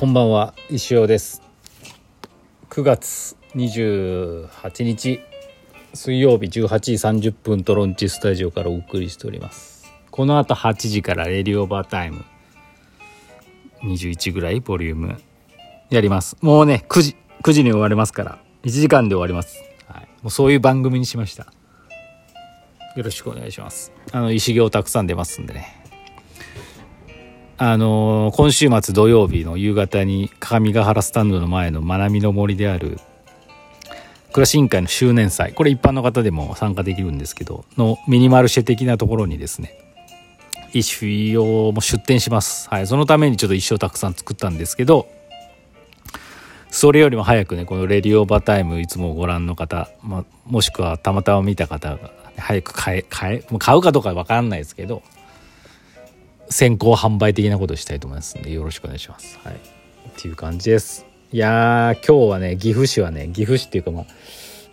こんばんは石尾です。9月28日水曜日18時30分トロンチスタジオからお送りしております。この後8時からレディオーバータイム。21ぐらいボリュームやります。もうね9時9時に終わりますから。1時間で終わります、はい、もうそういう番組にしました。よろしくお願いします。あの石行たくさん出ますんでねあのー今週末土曜日の夕方に鏡ヶ原スタンドの前の学びの森である暮らし委員会の周年祭。これ一般の方でも参加できるんですけどのミニマルシェ的なところにですね石をも出店します、はい、そのためにちょっと一生たくさん作ったんですけどそれよりも早くねこの「レディオーバータイム」いつもご覧の方、ま、もしくはたまたま見た方が早く買え買えもう買うかどうかは分かんないですけど先行販売的なことしたいと思いますんでよろしくお願いします。はい、っていう感じです。いや今日はね岐阜市はね岐阜市っていうかまあ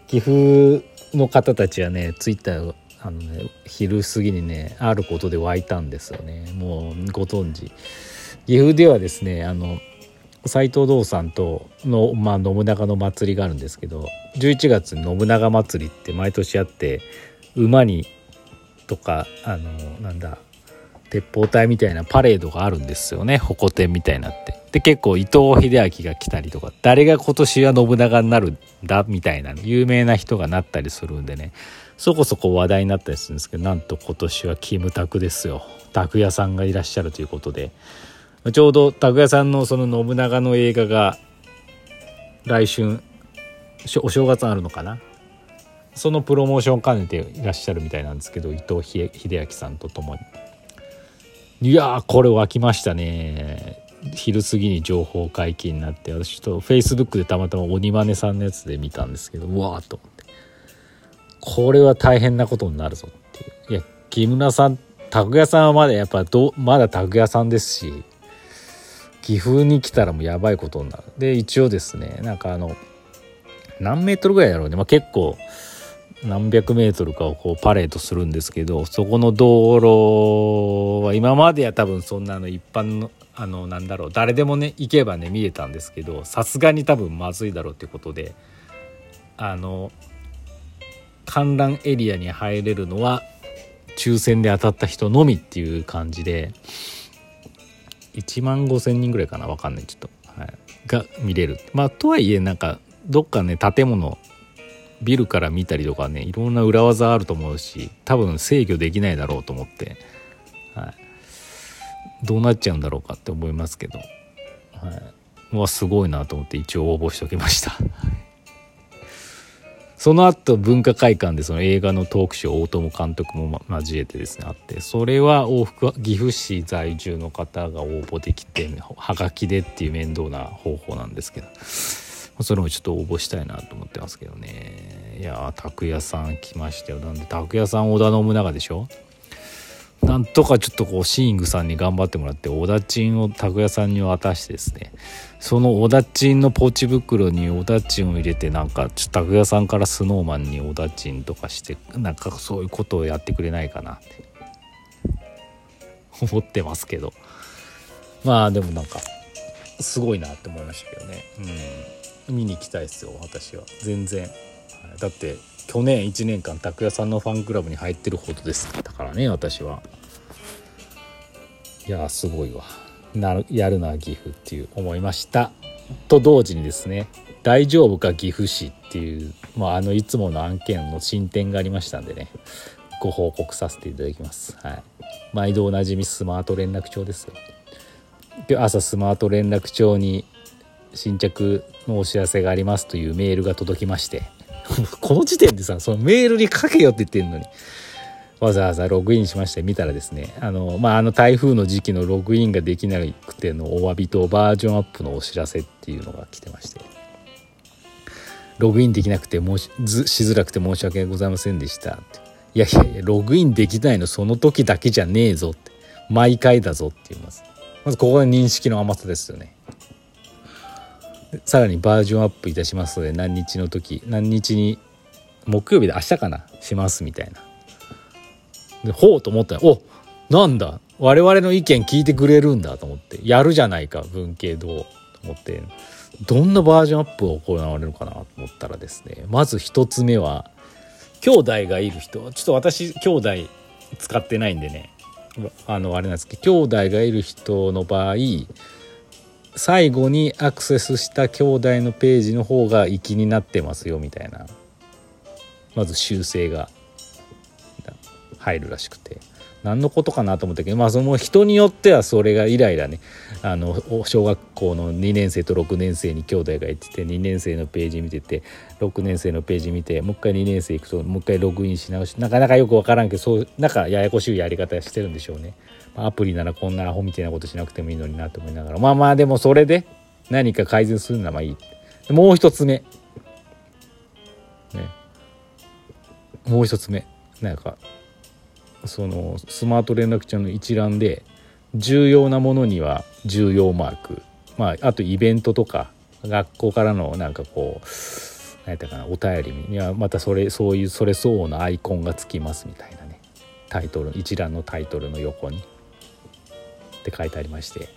岐阜の方たちはねツイッターあのね昼過ぎにねあることで湧いたんですよねもうご存知岐阜ではですねあの斎藤道さんとの、まあ、信長の祭りがあるんですけど11月に信長祭りって毎年あって馬にとかあのなんだ鉄砲隊みたいなパレードがあるんですよね。矛天みたいになって。で結構伊藤英明が来たりとか誰が今年は信長になるんだみたいな有名な人がなったりするんでね。そこそこ話題になったりするんですけどなんと今年はキムタクですよ。拓哉さんがいらっしゃるということで。ちょうど拓哉さんのその信長の映画が来春お正月あるのかな？そのプロモーション兼ねていらっしゃるみたいなんですけど伊藤英明さんと共に。いやーこれ湧きましたね。昼過ぎに情報解禁になって私ちょっとフェイスブックでたまたま鬼マネさんのやつで見たんですけどうわーと思って。これは大変なことになるぞっていう。いや木村さん拓哉さんはまだやっぱどまだ拓哉さんですし岐阜に来たらもうやばいことになる。で一応ですねなんかあの何メートルぐらいだろうね、まあ、結構何百メートルかをこうパレードするんですけどそこの道路は今までは多分そんなの一般のあのなんだろう誰でもね行けばね見えたんですけどさすがに多分まずいだろうってことであの観覧エリアに入れるのは抽選で当たった人のみっていう感じで1万5,000人ぐらいかな分かんないちょっと、はい、が見れる。まあとはいえなんかどっかね建物ビルから見たりとかねいろんな裏技あると思うし多分制御できないだろうと思って、はい、どうなっちゃうんだろうかって思いますけど、はい、うわすごいなと思って一応応募しておきました。その後文化会館でその映画のトークショー大友監督も交えてですねあってそれは往復岐阜市在住の方が応募できてはがきでっていう面倒な方法なんですけど。それもちょっと応募したいなと思ってますけどね。いやー拓哉さん来ましたよ。なんで拓哉さん織田信長でしょ？なんとかちょっとこうシーングさんに頑張ってもらって小田チンを拓哉さんに渡してですね。その小田チンのポーチ袋に小田チンを入れてなんかちょっと拓哉さんからスノーマンに小田チンとかしてなんかそういうことをやってくれないかなって。思ってますけど。まあでもなんかすごいなって思いましたけどね。うん。見に行きたいですよ私は。全然。だって去年1年間拓哉さんのファンクラブに入ってるほどです。だからね私は。いやすごいわ。なるやるな岐阜っていう思いました。と同時にですね「大丈夫か岐阜市」っていう、まあ、あのいつもの案件の進展がありましたんでねご報告させていただきます、はい、毎度おなじみスマート連絡帳ですよ。で朝スマート連絡帳に新着のお知らせがありますというメールが届きまして。この時点でさそのメールに書けよって言ってんのに。わざわざログインしまして見たらですねあの,、まあ、あの台風の時期のログインができなくてのお詫びとバージョンアップのお知らせっていうのが来てまして。ログインできなくて申ししづらくて申し訳ございませんでしたって。いやいやいやログインできないのその時だけじゃねえぞって。毎回だぞって言います。まずここで認識の甘さですよね。さらにバージョンアップいたしますので何日の時何日に木曜日で明日かなしますみたいな。でほうと思ったらおなんだ。我々の意見聞いてくれるんだと思ってやるじゃないか文系堂と思って。どんなバージョンアップが行われるかなと思ったらですねまず1つ目は兄弟がいる人。ちょっと私兄弟使ってないんでね。あのあれなんですけど兄弟がいる人の場合最後にアクセスした兄弟のページの方が粋になってますよみたいな。まず修正が入るらしくて。何のことかなと思ったけどまあその人によってはそれがイライラね。あの小学校の2年生と6年生に兄弟がいてて2年生のページ見てて6年生のページ見てもう一回2年生行くともう一回ログインし直しなかなかよく分からんけどそうなんかややこしいやり方してるんでしょうね。アプリならこんなアホみたいなことしなくてもいいのになと思いながら。まあまあでもそれで何か改善するのはいい。もう一つ目。ね。もう一つ目。なんかそのスマート連絡帳の一覧で重要なものには重要マーク。まああとイベントとか学校からのなんかこう何やったかなお便りにはまたそれそういうそれ相応のアイコンがつきますみたいなね。タイトル一覧のタイトルの横に。って書いてありまして。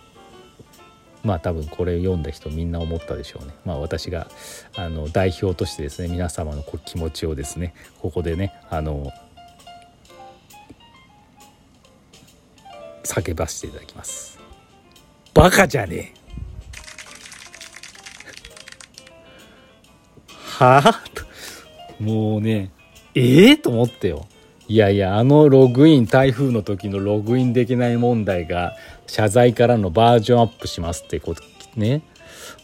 まあ多分これ読んだ人みんな思ったでしょうね。まあ私があの代表としてですね皆様の気持ちをですねここでねあの叫ばせていただきます。バカじゃねえ。はあ？もうね。ええ？ー、と思ってよ。いやいやあのログイン台風の時のログインできない問題が謝罪からのバージョンアップしますってことね。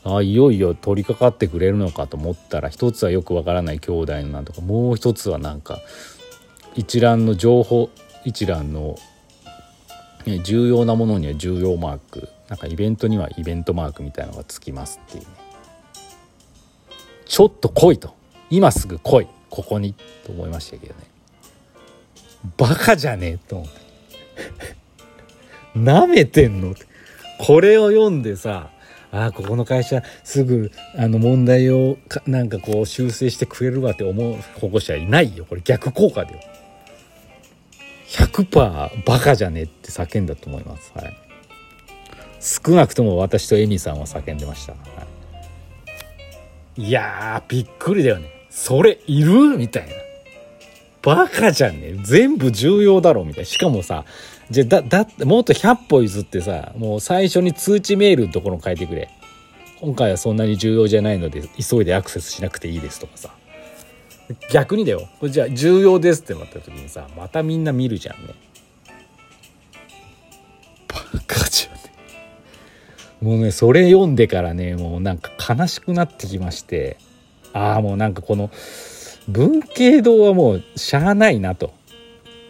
あいよいよ取り掛かってくれるのかと思ったら一つはよくわからない兄弟のなんとかもう一つはなんか一覧の情報一覧の、ね、重要なものには重要マークなんかイベントにはイベントマークみたいなのがつきますっていうねちょっと来いと今すぐ来いここにと思いましたけどねバカじゃねえと思って。舐めてんの？これを読んでさ、あ、ここの会社すぐあの問題をなんかこう修正してくれるわって思う保護者いないよ。これ逆効果だよ。100%バカじゃねえって叫んだと思います。はい。少なくとも私とエミさんは叫んでました。はい、いやー、びっくりだよね。それいる？みたいな。バカじゃんね全部重要だろみたいな。しかもさ、じゃだ、だって、もっと100歩譲ってさ、もう最初に通知メールのところ書いてくれ。今回はそんなに重要じゃないので、急いでアクセスしなくていいですとかさ。逆にだよ。これじゃあ重要ですってなった時にさ、またみんな見るじゃんね。バカじゃね。もうね、それ読んでからね、もうなんか悲しくなってきまして、ああ、もうなんかこの、文系堂はもうしゃあないなと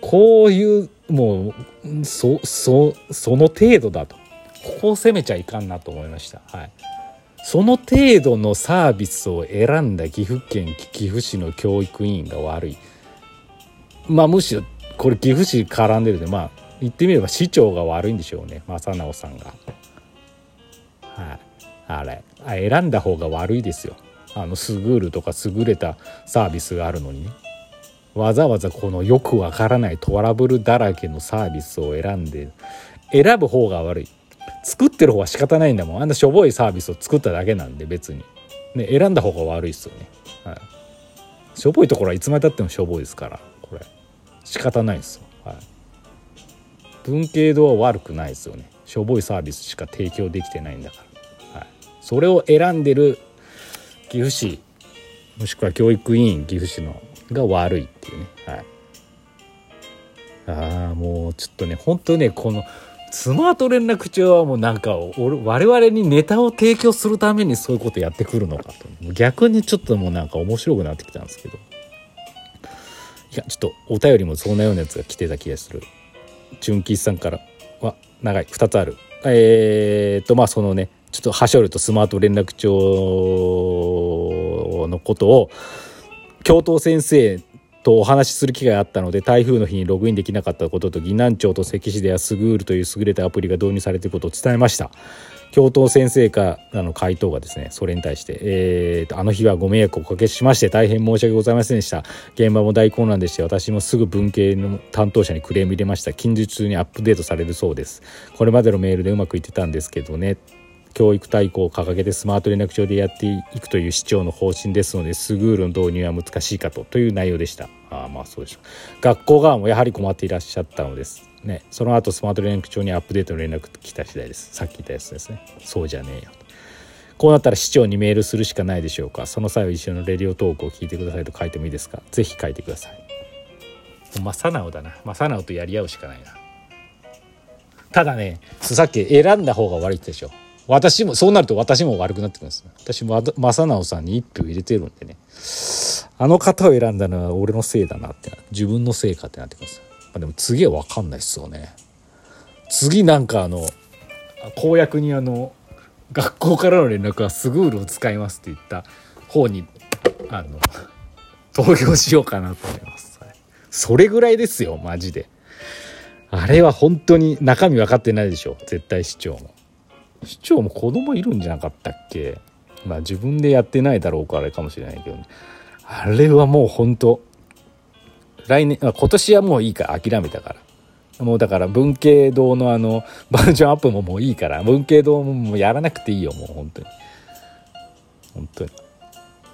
こういうもうそそその程度だとここを攻めちゃいかんなと思いました。はいその程度のサービスを選んだ岐阜県岐阜市の教育委員が悪い。まあむしろこれ岐阜市絡んでるんでまあ言ってみれば市長が悪いんでしょうね正直さんが。はい、あれ選んだ方が悪いですよ。あの優るとか優れたサービスがあるのにねわざわざこのよくわからないトラブルだらけのサービスを選んで選ぶ方が悪い作ってる方は仕方ないんだもん。あんなしょぼいサービスを作っただけなんで別に、ね、選んだ方が悪いっすよね、はい、しょぼいところはいつまでたってもしょぼいですからこれ。仕方ないですよ、はい、文系度は悪くないですよね。しょぼいサービスしか提供できてないんだから、はい、それを選んでる岐阜市もしくは教育委員岐阜市のが悪いっていうね。はい。ああもうちょっとね本当ねこのスマート連絡帳はもうなんか我々にネタを提供するためにそういうことやってくるのかと逆にちょっともうなんか面白くなってきたんですけど。いやちょっとお便りもそんなようなやつが来てた気がする。純吉さんからは長い。2つある。えー、っとまあそのねちょっとはしょるとスマート連絡帳のことを教頭先生とお話しする機会があったので台風の日にログインできなかったことと岐南町と関市ではスグールという優れたアプリが導入されていることを伝えました。教頭先生からの回答がですねそれに対して、えーと、あの日はご迷惑をおかけしまして大変申し訳ございませんでした。現場も大混乱でして私もすぐ文系の担当者にクレーム入れました。近日中にアップデートされるそうです。これまでのメールでうまくいってたんですけどね。教育大綱を掲げてスマート連絡帳でやっていくという市長の方針ですのでスグールの導入は難しいかとという内容でした。ああまあそうでしょう。学校側もやはり困っていらっしゃったのですね。その後スマート連絡帳にアップデートの連絡来た次第です。さっき言ったやつですね。そうじゃねえよこうなったら市長にメールするしかないでしょうか。その際は一緒のレディオトークを聞いてくださいと書いてもいいですか。ぜひ書いてください。正直だな。正直とやり合うしかないな。ただねさっき選んだ方が悪いでしょ。私もそうなると私も悪くなってくるんです私も正直さんに一票入れてるんでね。あの方を選んだのは俺のせいだなって自分のせいかってなってきます、まあ、でも次は分かんないっすよね。次なんかあの公約にあの学校からの連絡はスグールを使いますって言った方にあの投票しようかなと思います。それぐらいですよマジで。あれは本当に中身分かってないでしょ絶対市長も。市長も子供いるんじゃなかったっけ？まあ自分でやってないだろうからあれかもしれないけど、ね、あれはもう本当来年今年はもういいから諦めたから。もうだから文系堂のあの バージョンアップももういいから文系堂ももうやらなくていいよもう本当に。本当に。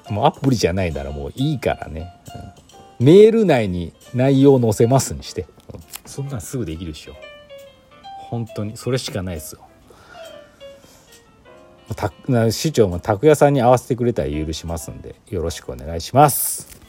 もうアプリじゃないならもういいからね、うん、メール内に内容を載せますにして。そんなんすぐできるでしょ。本当に。それしかないですよ。市長も拓也さんに会わせてくれたら許しますんでよろしくお願いします。